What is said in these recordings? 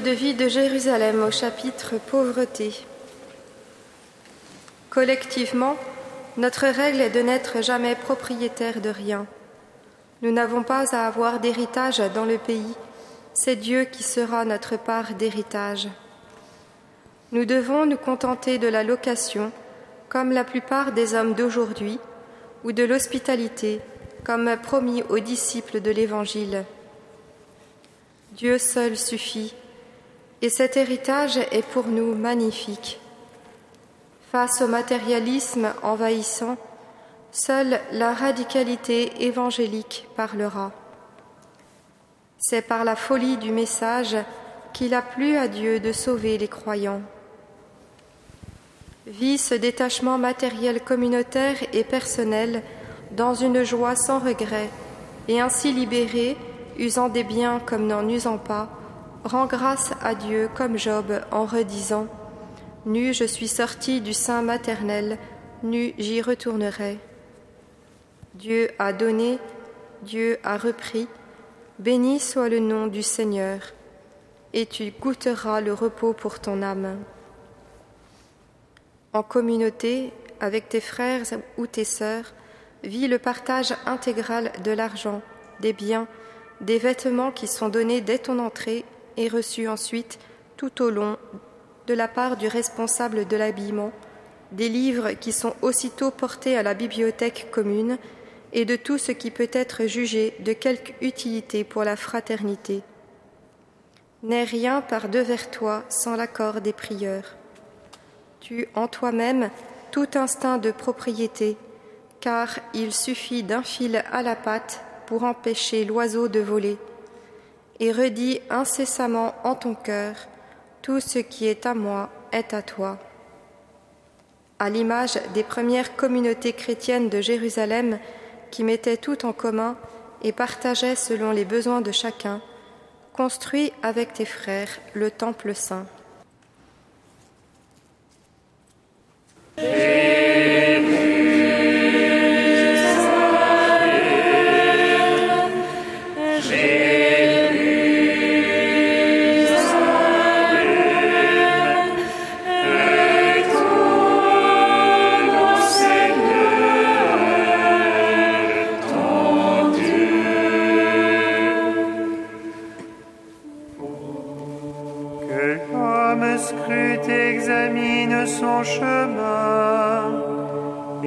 de vie de Jérusalem au chapitre Pauvreté. Collectivement, notre règle est de n'être jamais propriétaire de rien. Nous n'avons pas à avoir d'héritage dans le pays, c'est Dieu qui sera notre part d'héritage. Nous devons nous contenter de la location, comme la plupart des hommes d'aujourd'hui, ou de l'hospitalité, comme promis aux disciples de l'Évangile. Dieu seul suffit et cet héritage est pour nous magnifique. Face au matérialisme envahissant, seule la radicalité évangélique parlera. C'est par la folie du message qu'il a plu à Dieu de sauver les croyants. Vis ce détachement matériel communautaire et personnel dans une joie sans regret, et ainsi libéré, usant des biens comme n'en usant pas, Rends grâce à Dieu comme Job en redisant Nu je suis sorti du sein maternel, nu j'y retournerai. Dieu a donné, Dieu a repris, béni soit le nom du Seigneur, et tu goûteras le repos pour ton âme. En communauté, avec tes frères ou tes sœurs, vis le partage intégral de l'argent, des biens, des vêtements qui sont donnés dès ton entrée et reçu ensuite tout au long de la part du responsable de l'habillement des livres qui sont aussitôt portés à la bibliothèque commune et de tout ce qui peut être jugé de quelque utilité pour la fraternité. N'aie rien par devers toi sans l'accord des prieurs. Tu en toi-même tout instinct de propriété, car il suffit d'un fil à la patte pour empêcher l'oiseau de voler et redis incessamment en ton cœur, tout ce qui est à moi est à toi. À l'image des premières communautés chrétiennes de Jérusalem qui mettaient tout en commun et partageaient selon les besoins de chacun, construis avec tes frères le temple saint.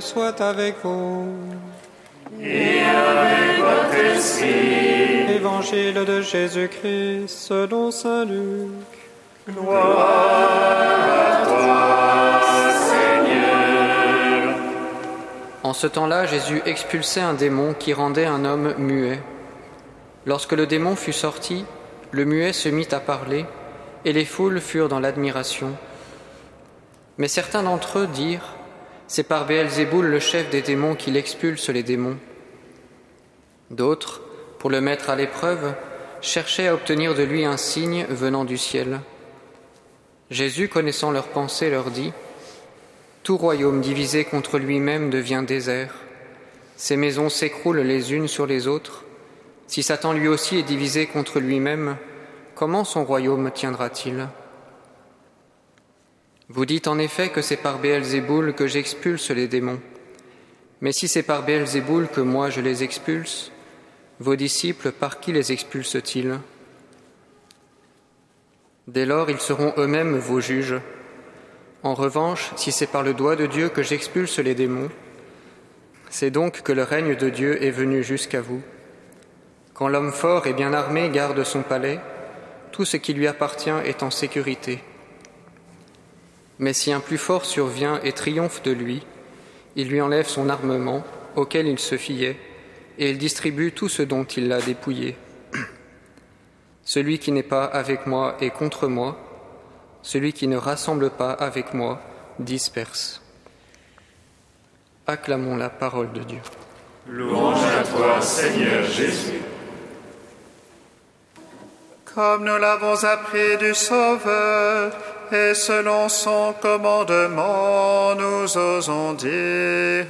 soit avec vous. Et avec votre esprit. Évangile de Jésus-Christ selon Saint Luc. Gloire à toi, Seigneur. En ce temps-là, Jésus expulsait un démon qui rendait un homme muet. Lorsque le démon fut sorti, le muet se mit à parler, et les foules furent dans l'admiration. Mais certains d'entre eux dirent c'est par Béelzéboul, le chef des démons, qu'il expulse les démons. D'autres, pour le mettre à l'épreuve, cherchaient à obtenir de lui un signe venant du ciel. Jésus, connaissant leurs pensées, leur dit Tout royaume divisé contre lui-même devient désert. Ses maisons s'écroulent les unes sur les autres. Si Satan lui aussi est divisé contre lui-même, comment son royaume tiendra-t-il? Vous dites en effet que c'est par Béelzéboul que j'expulse les démons. Mais si c'est par Béelzéboul que moi je les expulse, vos disciples, par qui les expulsent-ils? Dès lors, ils seront eux-mêmes vos juges. En revanche, si c'est par le doigt de Dieu que j'expulse les démons, c'est donc que le règne de Dieu est venu jusqu'à vous. Quand l'homme fort et bien armé garde son palais, tout ce qui lui appartient est en sécurité. Mais si un plus fort survient et triomphe de lui, il lui enlève son armement auquel il se fiait, et il distribue tout ce dont il l'a dépouillé. Celui qui n'est pas avec moi est contre moi, celui qui ne rassemble pas avec moi disperse. Acclamons la parole de Dieu. Louange à toi, Seigneur Jésus. Comme nous l'avons appris du Sauveur, et selon son commandement, nous osons dire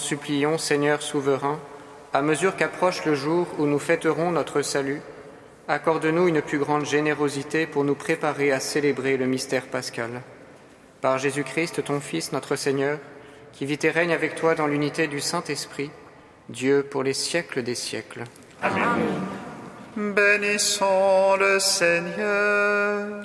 supplions, Seigneur souverain, à mesure qu'approche le jour où nous fêterons notre salut, accorde-nous une plus grande générosité pour nous préparer à célébrer le mystère pascal. Par Jésus-Christ, ton Fils, notre Seigneur, qui vit et règne avec toi dans l'unité du Saint-Esprit, Dieu pour les siècles des siècles. Bénissons le Seigneur.